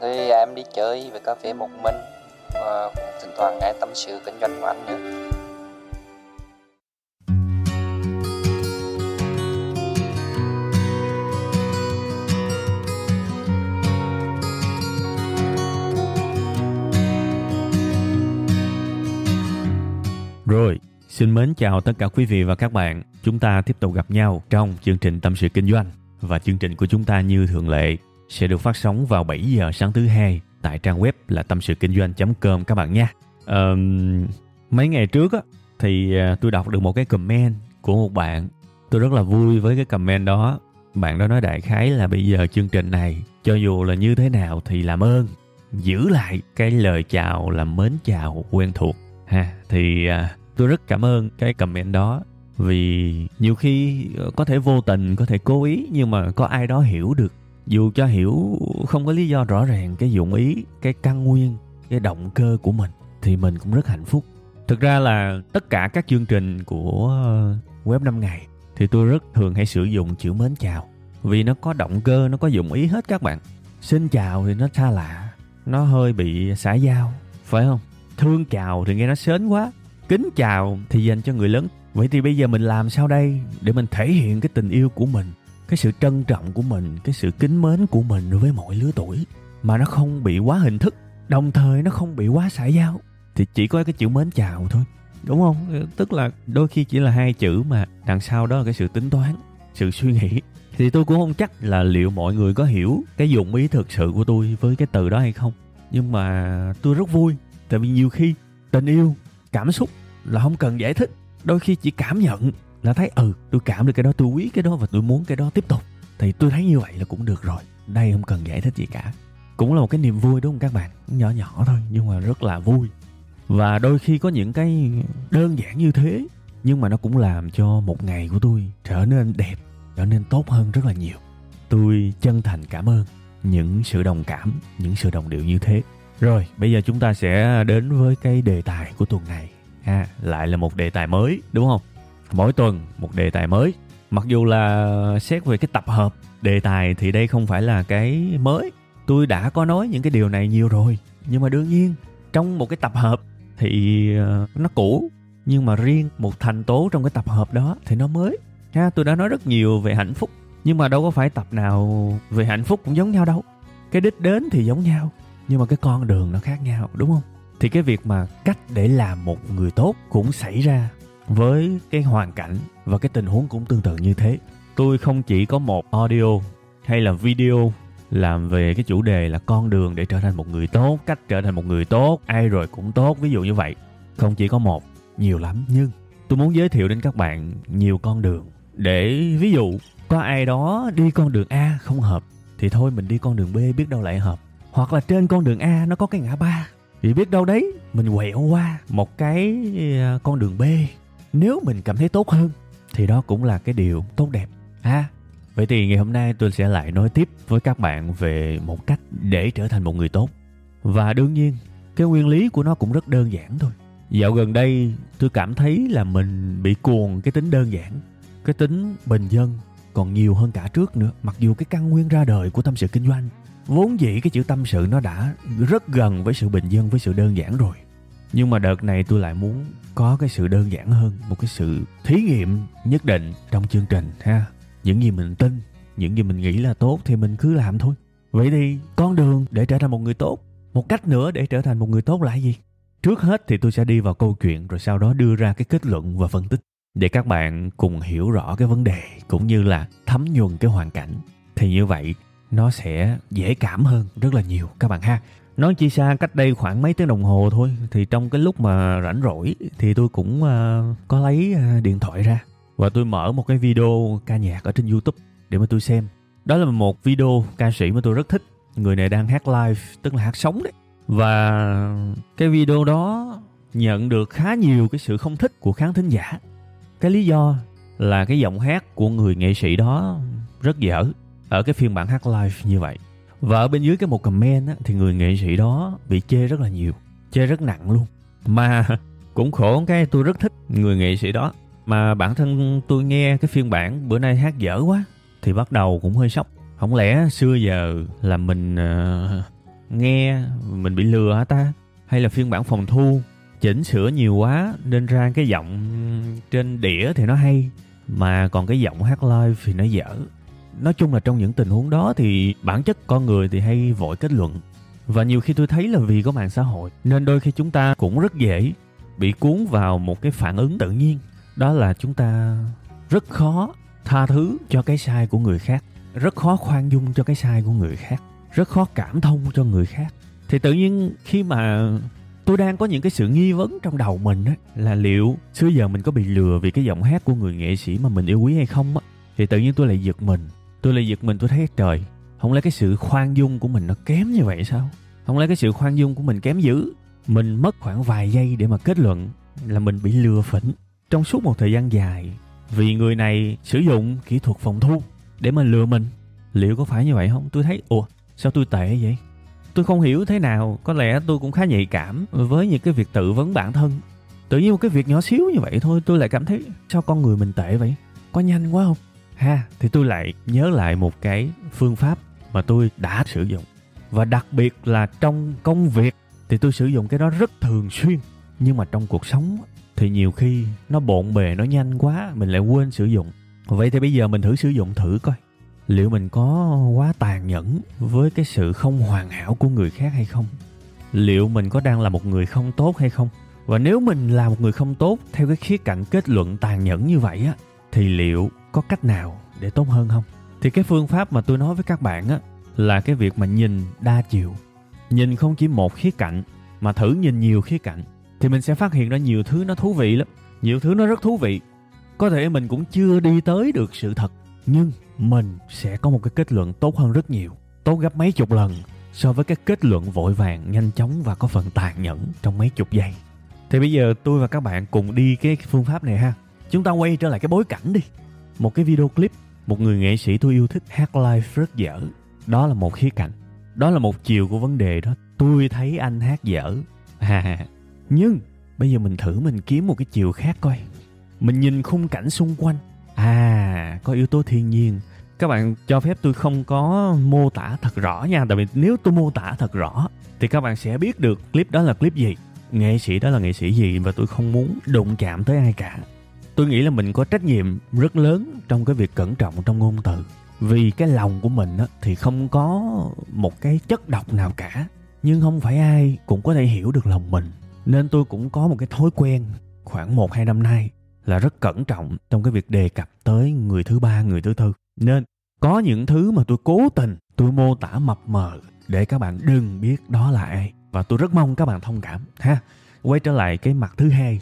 Thì à, em đi chơi về cà phê một mình và cũng thỉnh thoảng nghe tâm sự kinh doanh của anh nữa. Rồi, xin mến chào tất cả quý vị và các bạn. Chúng ta tiếp tục gặp nhau trong chương trình Tâm sự Kinh doanh. Và chương trình của chúng ta như thường lệ sẽ được phát sóng vào 7 giờ sáng thứ hai tại trang web là tâm sự kinh doanh.com các bạn nha. Um, mấy ngày trước á, thì ờ, tôi đọc được một cái comment của một bạn. Tôi rất là vui với cái comment đó. Bạn đó nói đại khái là bây giờ chương trình này cho dù là như thế nào thì làm ơn giữ lại cái lời chào là mến chào quen thuộc ha thì à, tôi rất cảm ơn cái comment đó vì nhiều khi có thể vô tình có thể cố ý nhưng mà có ai đó hiểu được dù cho hiểu không có lý do rõ ràng cái dụng ý, cái căn nguyên, cái động cơ của mình, thì mình cũng rất hạnh phúc. Thực ra là tất cả các chương trình của ờ, web 5 ngày thì tôi rất thường hay sử dụng chữ mến chào. Vì nó có động cơ, nó có dụng ý hết các bạn. Xin chào thì nó xa lạ, nó hơi bị xã giao, phải không? Thương chào thì nghe nó sến quá, kính chào thì dành cho người lớn. Vậy thì bây giờ mình làm sao đây để mình thể hiện cái tình yêu của mình? Cái sự trân trọng của mình, cái sự kính mến của mình đối với mọi lứa tuổi mà nó không bị quá hình thức, đồng thời nó không bị quá xã giao thì chỉ có cái chữ mến chào thôi. Đúng không? Ờ, tức là đôi khi chỉ là hai chữ mà đằng sau đó là cái sự tính toán, sự suy nghĩ. Thì tôi cũng không chắc là liệu mọi người có hiểu cái dụng ý thực sự của tôi với cái từ đó hay không. Nhưng mà tôi rất vui, tại vì nhiều khi tình yêu, cảm xúc là không cần giải thích, đôi khi chỉ cảm nhận là thấy ừ tôi cảm được cái đó, tôi quý cái đó và tôi muốn cái đó tiếp tục. Thì tôi thấy như vậy là cũng được rồi. Đây không cần giải thích gì cả. Cũng là một cái niềm vui, đúng không các bạn? Nhỏ nhỏ thôi, nhưng mà rất là vui. Và đôi khi có những cái đơn giản như thế, nhưng mà nó cũng làm cho một ngày của tôi trở nên đẹp, trở nên tốt hơn rất là nhiều. Tôi chân thành cảm ơn những sự đồng cảm, những sự đồng điệu như thế. Rồi, bây giờ chúng ta sẽ đến với cái đề tài của tuần này. Ha lại là một đề tài mới, đúng không? Mỗi tuần một đề tài mới. Mặc dù là xét về cái tập hợp đề tài thì đây không phải là cái mới. Tôi đã có nói những cái điều này nhiều rồi. Nhưng mà đương nhiên, trong một cái tập hợp thì ờ, nó cũ. Nhưng mà riêng một thành tố trong cái tập hợp đó thì nó mới. Ha, tôi đã nói rất nhiều về hạnh phúc. Nhưng mà đâu có phải tập nào về hạnh phúc cũng giống nhau đâu. Cái đích đến thì giống nhau, nhưng mà cái con đường nó khác nhau, đúng không? Thì cái việc mà cách để làm một người tốt cũng xảy ra với cái hoàn cảnh và cái tình huống cũng tương tự như thế, tôi không chỉ có một audio hay là video làm về cái chủ đề là con đường để trở thành một người tốt, cách trở thành một người tốt, ai rồi cũng tốt, ví dụ như vậy. Không chỉ có một, nhiều lắm nhưng tôi muốn giới thiệu đến các bạn nhiều con đường để ví dụ có ai đó đi con đường a không hợp thì thôi mình đi con đường b biết đâu lại hợp. Hoặc là trên con đường a nó có cái ngã ba thì biết đâu đấy, mình quẹo qua một cái à, con đường b nếu mình cảm thấy tốt hơn thì đó cũng là cái điều tốt đẹp. Ha? À, vậy thì ngày hôm nay tôi sẽ lại nói tiếp với các bạn về một cách để trở thành một người tốt. Và đương nhiên cái nguyên lý của nó cũng rất đơn giản thôi. Dạo gần đây tôi cảm thấy là mình bị cuồng cái tính đơn giản. Cái tính bình dân còn nhiều hơn cả trước nữa. Mặc dù cái căn nguyên ra đời của tâm sự kinh doanh vốn dĩ cái chữ tâm sự nó đã rất gần với sự bình dân với sự đơn giản rồi nhưng mà đợt này tôi lại muốn có cái sự đơn giản hơn, một cái sự thí nghiệm nhất định trong chương trình ha. Những gì mình tin, những gì mình nghĩ là tốt thì mình cứ làm thôi. Vậy thì con đường để trở thành một người tốt, một cách nữa để trở thành một người tốt là gì? Trước hết thì tôi sẽ đi vào câu chuyện rồi sau đó đưa ra cái kết luận và phân tích để các bạn cùng hiểu rõ cái vấn đề cũng như là thấm nhuần cái hoàn cảnh. Thì như vậy, nó sẽ dễ cảm hơn rất là nhiều, các bạn ha nói chi xa cách đây khoảng mấy tiếng đồng hồ thôi thì trong cái lúc mà rảnh rỗi thì tôi cũng uh, có lấy uh, điện thoại ra. Và tôi mở một cái video ca nhạc ở trên youtube để mà tôi xem. Đó là một video ca sĩ mà tôi rất thích. Người này đang hát live tức là hát sống đấy. Và cái video đó nhận được khá nhiều cái sự không thích của khán thính giả. Cái lý do là cái giọng hát của người nghệ sĩ đó rất dở ở cái phiên bản hát live như vậy và ở bên dưới cái một comment á, thì người nghệ sĩ đó bị chê rất là nhiều chê rất nặng luôn. Mà cũng khổ cái tôi rất thích người nghệ sĩ đó. Mà bản thân tôi nghe cái phiên bản bữa nay hát dở quá thì bắt đầu cũng hơi sốc. Không lẽ xưa giờ là mình uh, nghe mình bị lừa hả ta? Hay là phiên bản phòng thu chỉnh sửa nhiều quá nên ra cái giọng trên đĩa thì nó hay mà còn cái giọng hát live thì nó dở nói chung là trong những tình huống đó thì bản chất con người thì hay vội kết luận. Và nhiều khi tôi thấy là vì có mạng xã hội, nên đôi khi chúng ta cũng rất dễ bị cuốn vào một cái phản ứng tự nhiên. Đó là chúng ta rất khó tha thứ cho cái sai của người khác, rất khó khoan dung cho cái sai của người khác, rất khó cảm thông cho người khác. Thì tự nhiên khi mà tôi đang có những cái sự nghi vấn trong đầu mình á, là liệu xưa giờ mình có bị lừa vì cái giọng hát của người nghệ sĩ mà mình yêu quý hay không á, thì tự nhiên tôi lại giật mình tôi lại giật mình, tôi thấy trời, không lẽ cái sự khoan dung của mình nó kém như vậy sao? Không lẽ cái sự khoan dung của mình kém dữ? Mình mất khoảng vài giây để mà kết luận là mình bị lừa phỉnh trong suốt một thời gian dài. Vì người này sử dụng kỹ thuật phòng thu để mà lừa mình. Liệu có phải như vậy không? Tôi thấy, ủa, sao tôi tệ vậy? Tôi không hiểu thế nào. Có lẽ tôi cũng khá nhạy cảm với những cái việc tự vấn bản thân. Tự nhiên một cái việc nhỏ xíu như vậy thôi, tôi lại cảm thấy sao con người mình tệ vậy? Có nhanh quá không? Ha, thì tôi lại nhớ lại một cái phương pháp mà tôi đã sử dụng. Và đặc biệt là trong công việc thì tôi sử dụng cái đó rất thường xuyên. Nhưng mà trong cuộc sống thì nhiều khi nó bộn bề, nó nhanh quá, mình lại quên sử dụng. Vậy thì bây giờ mình thử sử dụng thử coi. Liệu mình có quá tàn nhẫn với cái sự không hoàn hảo của người khác hay không? Liệu mình có đang là một người không tốt hay không? Và nếu mình là một người không tốt, theo cái khía cạnh kết luận tàn nhẫn như vậy á, thì liệu có cách nào để tốt hơn không? Thì cái phương pháp mà tôi nói với các bạn á, là cái việc mà nhìn đa chiều. Nhìn không chỉ một khía cạnh, mà thử nhìn nhiều khía cạnh. Thì mình sẽ phát hiện ra nhiều thứ nó thú vị lắm. Nhiều thứ nó rất thú vị. Có thể mình cũng chưa đi tới được sự thật. Nhưng mình sẽ có một cái kết luận tốt hơn rất nhiều. Tốt gấp mấy chục lần so với cái kết luận vội vàng, nhanh chóng và có phần tàn nhẫn trong mấy chục giây. Thì bây giờ tôi và các bạn cùng đi cái phương pháp này ha. Chúng ta quay trở lại cái bối cảnh đi một cái video clip, một người nghệ sĩ tôi yêu thích hát live rất dở. Đó là một khía cạnh. Đó là một chiều của vấn đề đó. Tôi thấy anh hát dở. Ha nhưng, bây giờ mình thử mình kiếm một cái chiều khác coi. Mình nhìn khung cảnh xung quanh. À có yếu tố thiên nhiên. Các bạn cho phép tôi không có mô tả thật rõ nha. Tại vì nếu tôi mô tả thật rõ, thì các bạn sẽ biết được clip đó là clip gì, nghệ sĩ đó là nghệ sĩ gì và tôi không muốn đụng chạm tới ai cả tôi nghĩ là mình có trách nhiệm rất lớn trong cái việc cẩn trọng trong ngôn từ. Vì cái lòng của mình á, thì không có một cái chất độc nào cả. Nhưng không phải ai cũng có thể hiểu được lòng mình. Nên tôi cũng có một cái thói quen khoảng một hai năm nay là rất cẩn trọng trong cái việc đề cập tới người thứ ba người thứ tư. Nên có những thứ mà tôi cố tình tôi mô tả mập mờ để các bạn đừng biết đó là ai. Và tôi rất mong các bạn thông cảm ha. Quay trở lại cái mặt thứ hai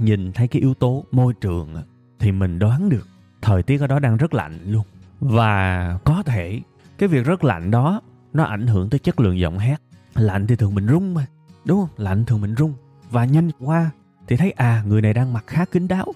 nhìn thấy cái yếu tố môi trường thì mình đoán được thời tiết ở đó đang rất lạnh luôn. Và có thể cái việc rất lạnh đó, nó ảnh hưởng tới chất lượng giọng hát. Lạnh thì thường mình rung mà, đúng không? Lạnh thường mình rung. Và nhìn qua thì thấy à người này đang mặc khá kín đáo.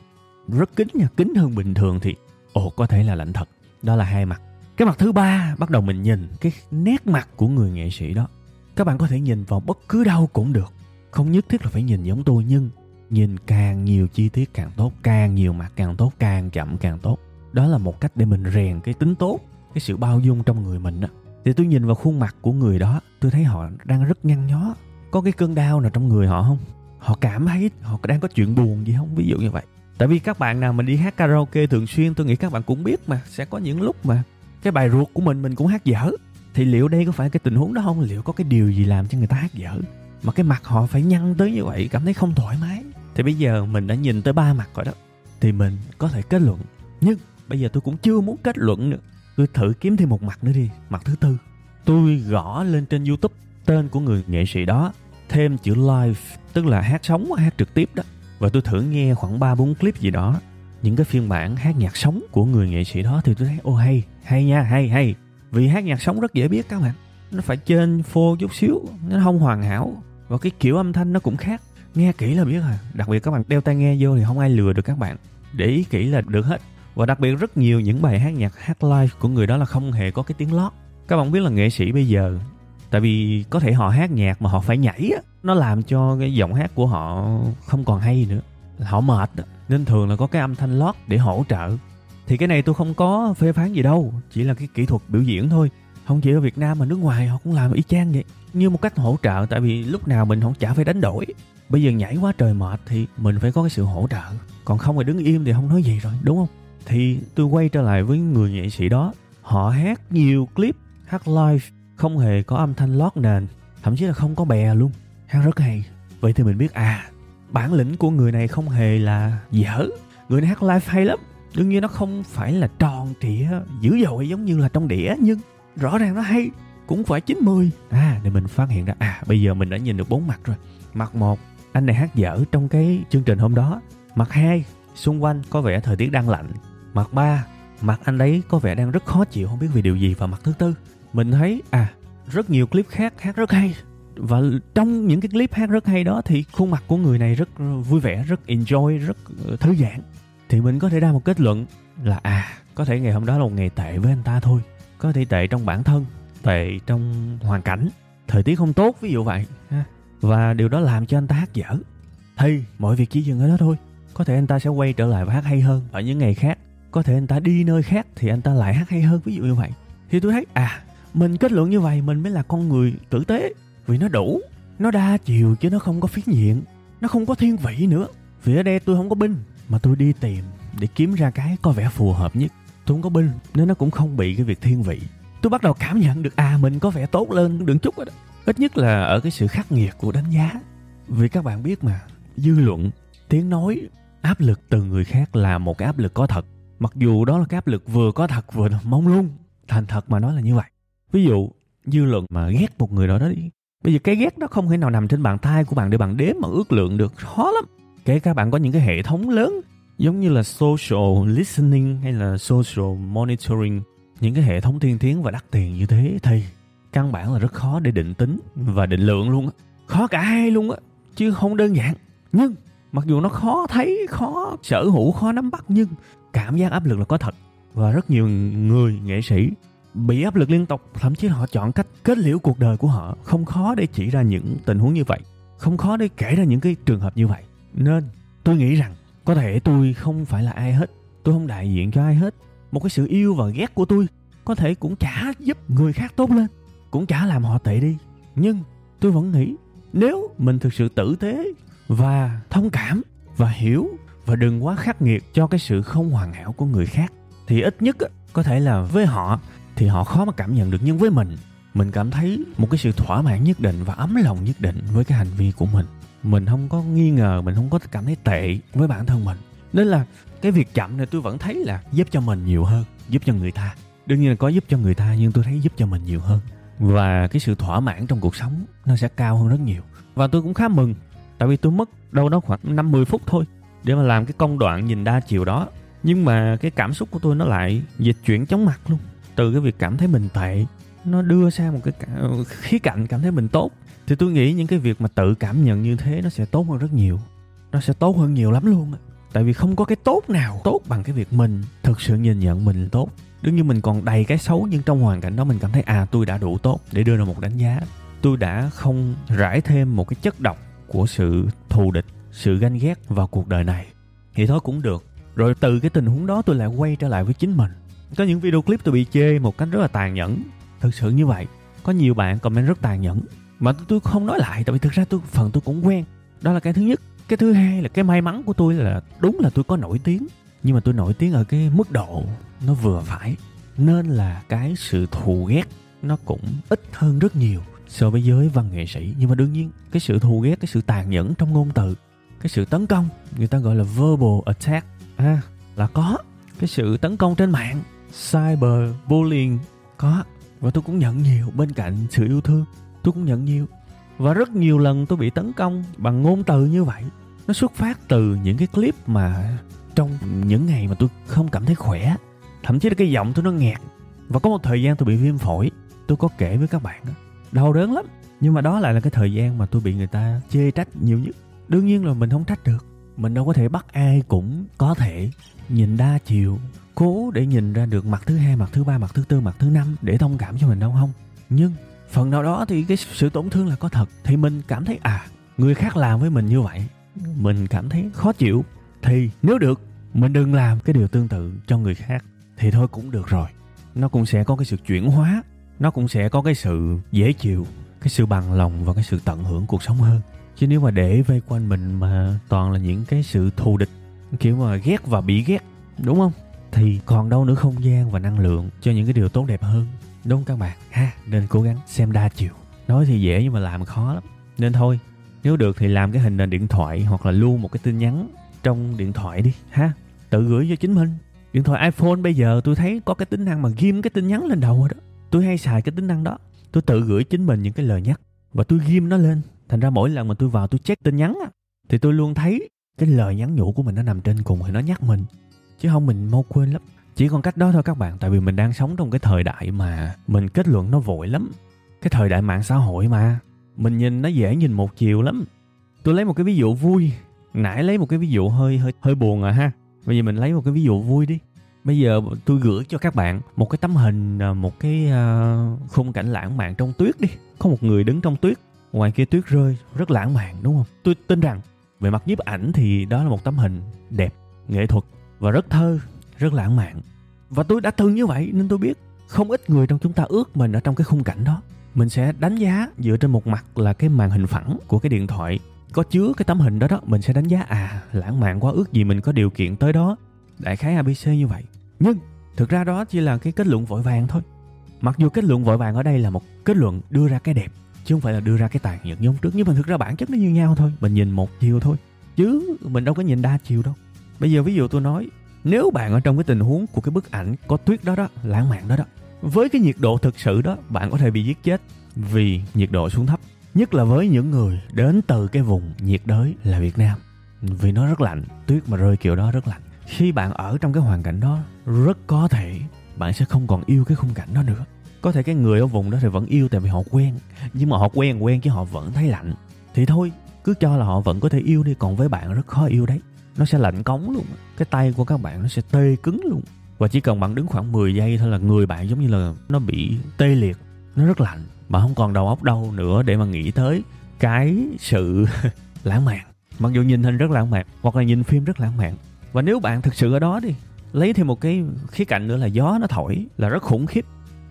Rất kín nha, kín hơn bình thường thì, ồ, có thể là lạnh thật. Đó là hai mặt. Cái mặt thứ ba, bắt đầu mình nhìn cái nét mặt của người nghệ sĩ đó. Các bạn có thể nhìn vào bất cứ đâu cũng được. Không nhất thiết là phải nhìn giống tôi, nhưng nhìn càng nhiều chi tiết càng tốt, càng nhiều mặt càng tốt, càng chậm càng tốt. Đó là một cách để mình rèn cái tính tốt, cái sự bao dung trong người mình á. Thì tôi nhìn vào khuôn mặt của người đó, tôi thấy họ đang rất nhăn nhó. Có cái cơn đau nào trong người họ không? Họ cảm thấy họ đang có chuyện buồn gì không? Ví dụ như vậy. Tại vì các bạn nào mình đi hát karaoke thường xuyên, tôi nghĩ các bạn cũng biết mà, sẽ có những lúc mà cái bài ruột của mình mình cũng hát dở. Thì liệu đây có phải cái tình huống đó không? Liệu có cái điều gì làm cho người ta hát dở? Mà cái mặt họ phải nhăn tới như vậy, cảm thấy không thoải mái. Thì bây giờ mình đã nhìn tới ba mặt rồi đó. Thì mình có thể kết luận. Nhưng bây giờ tôi cũng chưa muốn kết luận nữa. Tôi thử kiếm thêm một mặt nữa đi. Mặt thứ tư. Tôi gõ lên trên youtube tên của người nghệ sĩ đó. Thêm chữ live, tức là hát sống hát trực tiếp đó. Và tôi thử nghe khoảng ba bốn clip gì đó. Những cái phiên bản hát nhạc sống của người nghệ sĩ đó thì tôi thấy ô hay hay nha, hay hay. Vì hát nhạc sống rất dễ biết các bạn. Nó phải trên phô chút xíu, nó không hoàn hảo và cái kiểu âm thanh nó cũng khác. Nghe kỹ là biết à đặc biệt các bạn đeo tai nghe vô thì không ai lừa được các bạn. Để ý kỹ là được hết. Và đặc biệt rất nhiều những bài hát nhạc hát live của người đó là không hề có cái tiếng lót. Các bạn biết là nghệ sĩ bây giờ, tại vì có thể họ hát nhạc mà họ phải nhảy á, nó làm cho cái giọng hát của họ không còn hay nữa. Họ mệt đó. nên thường là có cái âm thanh lót để hỗ trợ. Thì cái này tôi không có phê phán gì đâu, chỉ là cái kỹ thuật biểu diễn thôi không chỉ ở việt nam mà nước ngoài họ cũng làm y chang vậy. Như một cách hỗ trợ, tại vì lúc nào mình không chả phải đánh đổi. Bây giờ nhảy quá trời mệt thì mình phải có cái sự hỗ trợ. Còn không thì đứng im thì không nói gì rồi, đúng không? Thì tôi quay trở lại với người nghệ sĩ đó. Họ hát nhiều clip hát live, không hề có âm thanh lót nền, thậm chí là không có bè luôn. Hát rất hay. Vậy thì mình biết à bản lĩnh của người này không hề là dở. Người này hát live hay lắm. Đương nhiên nó không phải là tròn trịa, dữ dội giống như là trong đĩa, nhưng rõ ràng nó hay, cũng phải 90 à thì mình phát hiện ra. À bây giờ mình đã nhìn được bốn mặt rồi. Mặt một, anh này hát dở trong cái chương trình hôm đó. Mặt hai, xung quanh có vẻ thời tiết đang lạnh. Mặt ba, mặt anh đấy có vẻ đang rất khó chịu, không biết vì điều gì. Và mặt thứ tư, mình thấy à rất nhiều clip khác hát rất hay. Và trong những cái clip hát rất hay đó thì khuôn mặt của người này rất vui vẻ, rất enjoy, rất ờ, thư giãn. Thì mình có thể ra một kết luận là à có thể ngày hôm đó là một ngày tệ với anh ta thôi có thể tệ trong bản thân tệ trong hoàn cảnh. Thời tiết không tốt ví dụ vậy. Và điều đó làm cho anh ta hát dở. Thì mọi việc chỉ dừng ở đó thôi. Có thể anh ta sẽ quay trở lại và hát hay hơn. Ở những ngày khác có thể anh ta đi nơi khác thì anh ta lại hát hay hơn ví dụ như vậy. Thì tôi thấy à mình kết luận như vậy mình mới là con người tử tế. Vì nó đủ nó đa chiều chứ nó không có phiến diện. Nó không có thiên vị nữa. Vì ở đây tôi không có binh mà tôi đi tìm để kiếm ra cái có vẻ phù hợp nhất tôi không có binh nên nó cũng không bị cái việc thiên vị, tôi bắt đầu cảm nhận được à mình có vẻ tốt lên đừng chút rồi đó. Ít nhất là ở cái sự khắc nghiệt của đánh giá. Vì các bạn biết mà, dư luận, tiếng nói, áp lực từ người khác là một cái áp lực có thật. Mặc dù đó là cái áp lực vừa có thật vừa mong luôn thành thật mà nói là như vậy. Ví dụ, dư luận mà ghét một người đó đó đi. Bây giờ cái ghét đó không thể nào nằm trên bàn tay của bạn để bạn đếm mà ước lượng được, khó lắm. Kể cả bạn có những cái hệ thống lớn giống như là social listening hay là social monitoring, những cái hệ thống tiên tiến và đắt tiền như thế thì căn bản là rất khó để định tính và định lượng luôn á. Khó cả hai luôn á, chứ không đơn giản. Nhưng mặc dù nó khó thấy, khó sở hữu, khó nắm bắt, nhưng cảm giác áp lực là có thật. Và rất nhiều người nghệ sĩ bị áp lực liên tục, thậm chí họ chọn cách kết liễu cuộc đời của họ. Không khó để chỉ ra những tình huống như vậy. Không khó để kể ra những cái trường hợp như vậy. Nên tôi nghĩ rằng có thể tôi không phải là ai hết, tôi không đại diện cho ai hết. Một cái sự yêu và ghét của tôi có thể cũng chả giúp người khác tốt lên, cũng chả làm họ tệ đi. Nhưng tôi vẫn nghĩ nếu mình thực sự tử tế và thông cảm và hiểu và đừng quá khắc nghiệt cho cái sự không hoàn hảo của người khác, thì ít nhất có thể là với họ thì họ khó mà cảm nhận được. Nhưng với mình mình cảm thấy một cái sự thỏa mãn nhất định và ấm lòng nhất định với cái hành vi của mình mình không có nghi ngờ, mình không có cảm thấy tệ với bản thân mình. Nên là cái việc chậm này tôi vẫn thấy là giúp cho mình nhiều hơn, giúp cho người ta. Đương nhiên là có giúp cho người ta, nhưng tôi thấy giúp cho mình nhiều hơn. Và cái sự thỏa mãn trong cuộc sống nó sẽ cao hơn rất nhiều. Và tôi cũng khá mừng, tại vì tôi mất đâu đó khoảng 50 phút thôi để mà làm cái công đoạn nhìn đa chiều đó. Nhưng mà cái cảm xúc của tôi nó lại dịch chuyển chóng mặt luôn. Từ cái việc cảm thấy mình tệ, nó đưa sang một cái ờ, khía cạnh cảm thấy mình tốt thì tôi nghĩ những cái việc mà tự cảm nhận như thế nó sẽ tốt hơn rất nhiều. Nó sẽ tốt hơn nhiều lắm luôn tại vì không có cái tốt nào tốt bằng cái việc mình thực sự nhìn nhận mình tốt. Đương nhiên mình còn đầy cái xấu nhưng trong hoàn cảnh đó mình cảm thấy à tôi đã đủ tốt để đưa ra một đánh giá. Tôi đã không rải thêm một cái chất độc của sự thù địch, sự ganh ghét vào cuộc đời này. Thì thôi cũng được. Rồi từ cái tình huống đó tôi lại quay trở lại với chính mình. Có những video clip tôi bị chê một cách rất là tàn nhẫn. Thực sự như vậy. Có nhiều bạn comment rất tàn nhẫn mà tôi không nói lại tại vì thực ra tôi phần tôi cũng quen. Đó là cái thứ nhất. Cái thứ hai là cái may mắn của tôi là đúng là tôi có nổi tiếng. Nhưng mà tôi nổi tiếng ở cái mức độ nó vừa phải. Nên là cái sự thù ghét nó cũng ít hơn rất nhiều so với giới văn nghệ sĩ. Nhưng mà đương nhiên cái sự thù ghét cái sự tàn nhẫn trong ngôn từ cái sự tấn công người ta gọi là verbal attack à, là có. Cái sự tấn công trên mạng cyber bullying có. Và tôi cũng nhận nhiều bên cạnh sự yêu thương tôi cũng nhận nhiều. Và rất nhiều lần tôi bị tấn công bằng ngôn từ như vậy. Nó xuất phát từ những cái clip mà trong những ngày mà tôi không cảm thấy khỏe. Thậm chí là cái giọng tôi nó nghẹt. Và có một thời gian tôi bị viêm phổi. Tôi có kể với các bạn đó. Đau đớn lắm. Nhưng mà đó lại là cái thời gian mà tôi bị người ta chê trách nhiều nhất. Đương nhiên là mình không trách được. Mình đâu có thể bắt ai cũng có thể nhìn đa chiều, cố để nhìn ra được mặt thứ hai, mặt thứ ba, mặt thứ tư, mặt thứ năm để thông cảm cho mình đâu, không? Nhưng phần nào đó thì cái sự tổn thương là có thật. Thì mình cảm thấy à người khác làm với mình như vậy, mình cảm thấy khó chịu. Thì nếu được, mình đừng làm cái điều tương tự cho người khác, thì thôi cũng được rồi. Nó cũng sẽ có cái sự chuyển hóa, nó cũng sẽ có cái sự dễ chịu, cái sự bằng lòng và cái sự tận hưởng cuộc sống hơn. Chứ nếu mà để vây quanh mình mà toàn là những cái sự thù địch, kiểu mà ghét và bị ghét, đúng không? Thì còn đâu nữa không gian và năng lượng cho những cái điều tốt đẹp hơn đúng các bạn. Ha, nên cố gắng xem đa chiều. Nói thì dễ nhưng mà làm khó lắm. Nên thôi, nếu được thì làm cái hình nền điện thoại hoặc là lưu một cái tin nhắn trong điện thoại đi, ha. Tự gửi cho chính mình. Điện thoại iphone bây giờ tôi thấy có cái tính năng mà ghim cái tin nhắn lên đầu rồi đó. Tôi hay xài cái tính năng đó. Tôi tự gửi chính mình những cái lời nhắc và tôi ghim nó lên. Thành ra mỗi lần mà tôi vào tôi check tin nhắn á, thì tôi luôn thấy cái lời nhắn nhủ của mình nó nằm trên cùng thì nó nhắc mình. Chứ không mình mau quên lắm chỉ còn cách đó thôi các bạn tại vì mình đang sống trong cái thời đại mà mình kết luận nó vội lắm. Cái thời đại mạng xã hội mà mình nhìn nó dễ nhìn một chiều lắm. Tôi lấy một cái ví dụ vui nãy lấy một cái ví dụ hơi hơi hơi buồn à ha. Bây giờ mình lấy một cái ví dụ vui đi. Bây giờ tôi gửi cho các bạn một cái tấm hình à, một cái uh, khung cảnh lãng mạn trong tuyết đi. Có một người đứng trong tuyết ngoài kia tuyết rơi rất lãng mạn đúng không? Tôi tin rằng về mặt nhiếp ảnh thì đó là một tấm hình đẹp nghệ thuật và rất thơ rất lãng mạn. Và tôi đã từng như vậy nên tôi biết không ít người trong chúng ta ước mình ở trong cái khung cảnh đó. Mình sẽ đánh giá dựa trên một mặt là cái màn hình phẳng của cái điện thoại. Có chứa cái tấm hình đó đó, mình sẽ đánh giá à lãng mạn quá, ước gì mình có điều kiện tới đó. Đại khái abc như vậy. Nhưng, thực ra đó chỉ là cái kết luận vội vàng thôi. Mặc dù kết luận vội vàng ở đây là một kết luận đưa ra cái đẹp, chứ không phải là đưa ra cái tàn nhẫn giống trước. Nhưng mà thực ra bản chất nó như nhau thôi, mình nhìn một chiều thôi, chứ mình đâu có nhìn đa chiều đâu. Bây giờ ví dụ tôi nói nếu bạn ở trong cái tình huống của cái bức ảnh có tuyết đó đó, lãng mạn đó đó, với cái nhiệt độ thực sự đó, bạn có thể bị giết chết vì nhiệt độ xuống thấp. Nhất là với những người đến từ cái vùng nhiệt đới là Việt Nam. Vì nó rất lạnh, tuyết mà rơi kiểu đó rất lạnh. Khi bạn ở trong cái hoàn cảnh đó, rất có thể bạn sẽ không còn yêu cái khung cảnh đó nữa. Có thể cái người ở vùng đó thì vẫn yêu tại vì họ quen, nhưng mà họ quen quen chứ họ vẫn thấy lạnh. Thì thôi, cứ cho là họ vẫn có thể yêu đi, còn với bạn rất khó yêu đấy nó sẽ lạnh cống luôn cái tay của các bạn nó sẽ tê cứng luôn. Và chỉ cần bạn đứng khoảng 10 giây thôi là người bạn giống như là nó bị tê liệt. Nó rất lạnh. Bạn không còn đầu óc đâu nữa để mà nghĩ tới cái sự lãng mạn. Mặc dù nhìn hình rất lãng mạn, hoặc là nhìn phim rất lãng mạn. Và nếu bạn thực sự ở đó đi, lấy thêm một cái khía cạnh nữa là gió nó thổi, là rất khủng khiếp.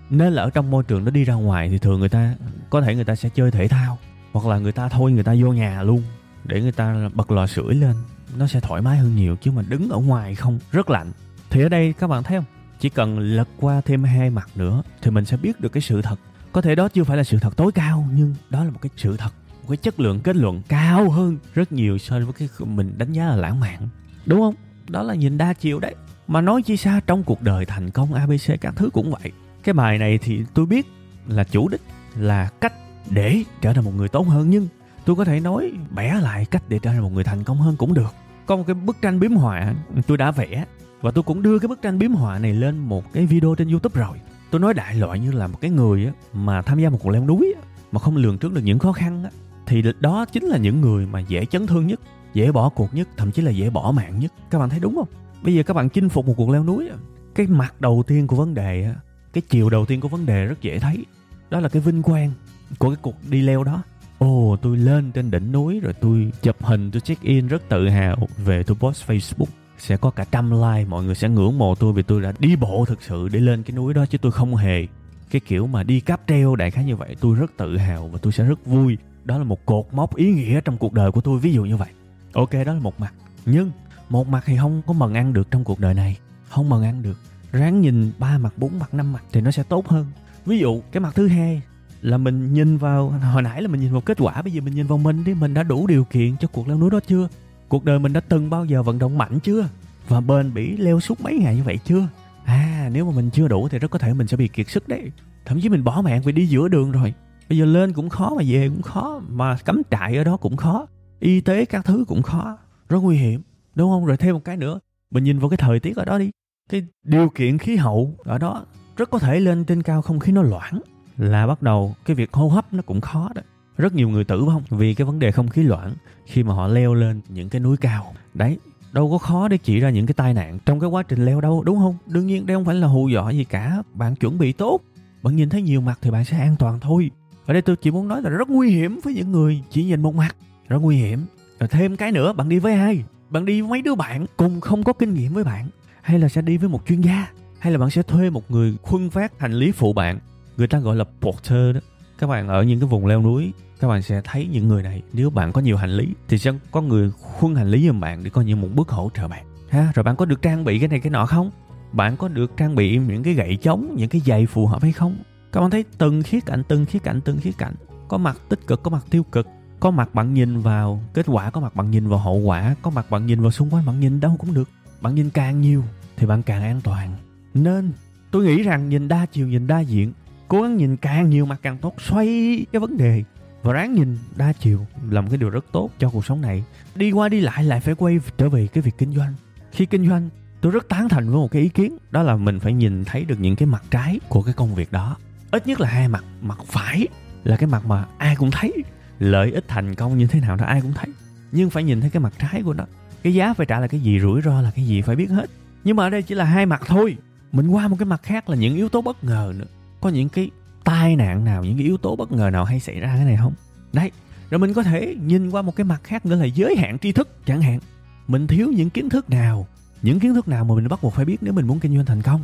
Nên là ở trong môi trường nó đi ra ngoài thì thường người ta, có thể người ta sẽ chơi thể thao. Hoặc là người ta thôi người ta vô nhà luôn, để người ta bật lò sưởi lên nó sẽ thoải mái hơn nhiều chứ mà đứng ở ngoài không, rất lạnh. Thì ở đây các bạn thấy không? Chỉ cần lật qua thêm hai mặt nữa thì mình sẽ biết được cái sự thật. Có thể đó chưa phải là sự thật tối cao, nhưng đó là một cái sự thật, một cái chất lượng kết luận cao hơn rất nhiều so với cái mình đánh giá là lãng mạn. Đúng không? Đó là nhìn đa chiều đấy. Mà nói chi xa trong cuộc đời thành công abc các thứ cũng vậy. Cái bài này thì tôi biết là chủ đích là cách để trở thành một người tốt hơn, nhưng tôi có thể nói bẻ lại cách để trở thành một người thành công hơn cũng được có một cái bức tranh biếm họa. Tôi đã vẽ và tôi cũng đưa cái bức tranh biếm họa này lên một cái video trên youtube rồi. Tôi nói đại loại như là một cái người mà tham gia một cuộc leo núi mà không lường trước được những khó khăn thì đó chính là những người mà dễ chấn thương nhất, dễ bỏ cuộc nhất, thậm chí là dễ bỏ mạng nhất. Các bạn thấy đúng không? Bây giờ các bạn chinh phục một cuộc leo núi cái mặt đầu tiên của vấn đề cái chiều đầu tiên của vấn đề rất dễ thấy. Đó là cái vinh quang của cái cuộc đi leo đó ồ, tôi lên trên đỉnh núi rồi tôi chụp hình, tôi check in rất tự hào về tôi post facebook. Sẽ có cả trăm like, mọi người sẽ ngưỡng mộ tôi vì tôi đã đi bộ thực sự để lên cái núi đó chứ tôi không hề. Cái kiểu mà đi cáp treo đại khái như vậy, tôi rất tự hào và tôi sẽ rất vui. Đó là một cột mốc ý nghĩa trong cuộc đời của tôi, ví dụ như vậy. Ok, đó là một mặt. Nhưng, một mặt thì không có mần ăn được trong cuộc đời này. Không mần ăn được. Ráng nhìn ba mặt, bốn mặt, năm mặt thì nó sẽ tốt hơn. Ví dụ, cái mặt thứ hai là mình nhìn vào, hồi nãy là mình nhìn vào kết quả, bây giờ mình nhìn vào mình đi, mình đã đủ điều kiện cho cuộc leo núi đó chưa? Cuộc đời mình đã từng bao giờ vận động mạnh chưa? Và bền bỉ leo suốt mấy ngày như vậy chưa? À nếu mà mình chưa đủ thì rất có thể mình sẽ bị kiệt sức đấy. Thậm chí mình bỏ mạng vì đi giữa đường rồi. Bây giờ lên cũng khó mà về cũng khó, mà cắm trại ở đó cũng khó, y tế các thứ cũng khó, rất nguy hiểm, đúng không? Rồi thêm một cái nữa, mình nhìn vào cái thời tiết ở đó đi, cái điều kiện khí hậu ở đó rất có thể lên trên cao không khí nó loãng là bắt đầu cái việc hô hấp nó cũng khó đó. Rất nhiều người tử vong vì cái vấn đề không khí loãng khi mà họ leo lên những cái núi cao. Đấy, đâu có khó để chỉ ra những cái tai nạn trong cái quá trình leo đâu, đúng không? Đương nhiên đây không phải là hù dọa gì cả. Bạn chuẩn bị tốt, bạn nhìn thấy nhiều mặt thì bạn sẽ an toàn thôi. Ở đây tôi chỉ muốn nói là rất nguy hiểm với những người chỉ nhìn một mặt. Rất nguy hiểm. Rồi thêm cái nữa, bạn đi với ai? Bạn đi với mấy đứa bạn cùng không có kinh nghiệm với bạn? Hay là sẽ đi với một chuyên gia? Hay là bạn sẽ thuê một người khuân phát hành lý phụ bạn? Người ta gọi là porter đó. Các bạn ở những cái vùng leo núi, các bạn sẽ thấy những người này, nếu bạn có nhiều hành lý thì sẽ có người khuân hành lý giùm bạn để coi như một bước hỗ trợ bạn. Ha, rồi bạn có được trang bị cái này cái nọ không? Bạn có được trang bị những cái gậy chống, những cái giày phù hợp hay không? Các bạn thấy từng khía cạnh, từng khía cạnh, từng khía cạnh. Có mặt tích cực, có mặt tiêu cực. Có mặt bạn nhìn vào kết quả, có mặt bạn nhìn vào hậu quả, có mặt bạn nhìn vào xung quanh, bạn nhìn đâu cũng được. Bạn nhìn càng nhiều thì bạn càng an toàn. Nên, tôi nghĩ rằng nhìn đa chiều, nhìn đa diện cố gắng nhìn càng nhiều mặt càng tốt, xoay cái vấn đề. Và ráng nhìn đa chiều là một cái điều rất tốt cho cuộc sống này. Đi qua đi lại lại phải quay trở về cái việc kinh doanh. Khi kinh doanh, tôi rất tán thành với một cái ý kiến, đó là mình phải nhìn thấy được những cái mặt trái của cái công việc đó. Ít nhất là hai mặt mặt phải là cái mặt mà ai cũng thấy. Lợi ích thành công như thế nào đó ai cũng thấy. Nhưng phải nhìn thấy cái mặt trái của nó. Cái giá phải trả là cái gì, rủi ro là cái gì phải biết hết. Nhưng mà ở đây chỉ là hai mặt thôi. Mình qua một cái mặt khác là những yếu tố bất ngờ nữa có những cái tai nạn nào, những cái yếu tố bất ngờ nào hay xảy ra cái này không? Đấy, rồi mình có thể nhìn qua một cái mặt khác nữa là giới hạn tri thức chẳng hạn. Mình thiếu những kiến thức nào? Những kiến thức nào mà mình bắt buộc phải biết nếu mình muốn kinh doanh thành công?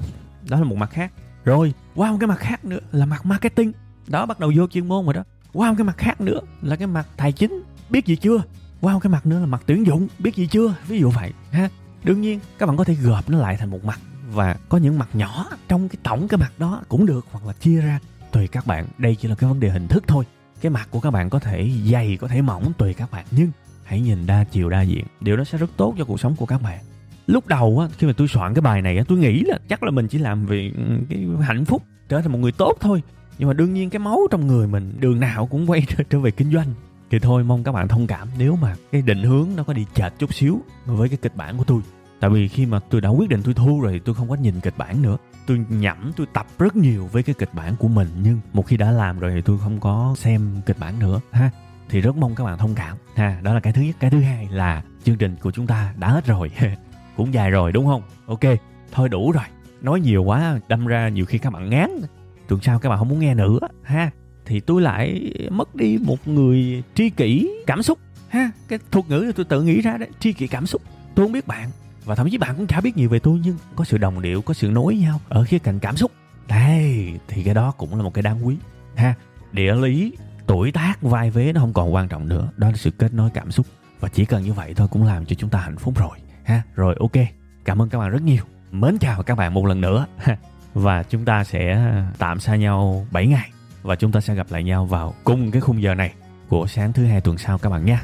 Đó là một mặt khác. Rồi, qua một cái mặt khác nữa là mặt marketing. Đó, bắt đầu vô chuyên môn rồi đó. Qua một cái mặt khác nữa là cái mặt tài chính. Biết gì chưa? Qua một cái mặt nữa là mặt tuyển dụng. Biết gì chưa? Ví dụ vậy, ha. Đương nhiên, các bạn có thể gộp nó lại thành một mặt và có những mặt nhỏ trong cái tổng cái mặt đó cũng được hoặc là chia ra tùy các bạn. Đây chỉ là cái vấn đề hình thức thôi. Cái mặt của các bạn có thể dày có thể mỏng tùy các bạn. Nhưng hãy nhìn đa chiều đa diện. Điều đó sẽ rất tốt cho cuộc sống của các bạn. Lúc đầu á khi mà tôi soạn cái bài này á tôi nghĩ là chắc là mình chỉ làm vì ừ, cái hạnh phúc trở thành một người tốt thôi. Nhưng mà đương nhiên cái máu trong người mình đường nào cũng quay trở, trở về kinh doanh. Thì thôi mong các bạn thông cảm nếu mà cái định hướng nó có đi chệch chút xíu với cái kịch bản của tôi tại vì khi mà tôi đã quyết định tôi thu rồi thì tôi không có nhìn kịch bản nữa. Tôi nhẩm, tôi tập rất nhiều với cái kịch bản của mình, nhưng một khi đã làm rồi thì tôi không có xem kịch bản nữa, ha. Thì rất mong các bạn thông cảm, ha. Đó là cái thứ nhất. Cái thứ hai là chương trình của chúng ta đã hết rồi, cũng dài rồi, đúng không? Ok, thôi đủ rồi. Nói nhiều quá, đâm ra nhiều khi các bạn ngán. Tuần sau các bạn không muốn nghe nữa, ha. Thì tôi lại mất đi một người tri kỷ cảm xúc, ha. Cái thuật ngữ tôi tự nghĩ ra đấy, tri kỷ cảm xúc. Tôi không biết bạn và thậm chí bạn cũng chả biết nhiều về tôi, nhưng có sự đồng điệu, có sự nối nhau ở khía cạnh cảm xúc. Đây, thì cái đó cũng là một cái đáng quý. Ha, địa lý, tuổi tác, vai vế nó không còn quan trọng nữa. Đó là sự kết nối cảm xúc. Và chỉ cần như vậy thôi cũng làm cho chúng ta hạnh phúc rồi. Ha, rồi ok, cảm ơn các bạn rất nhiều. Mến chào các bạn một lần nữa. Và chúng ta sẽ tạm xa nhau 7 ngày. Và chúng ta sẽ gặp lại nhau vào cùng cái khung giờ này của sáng thứ hai tuần sau các bạn nha.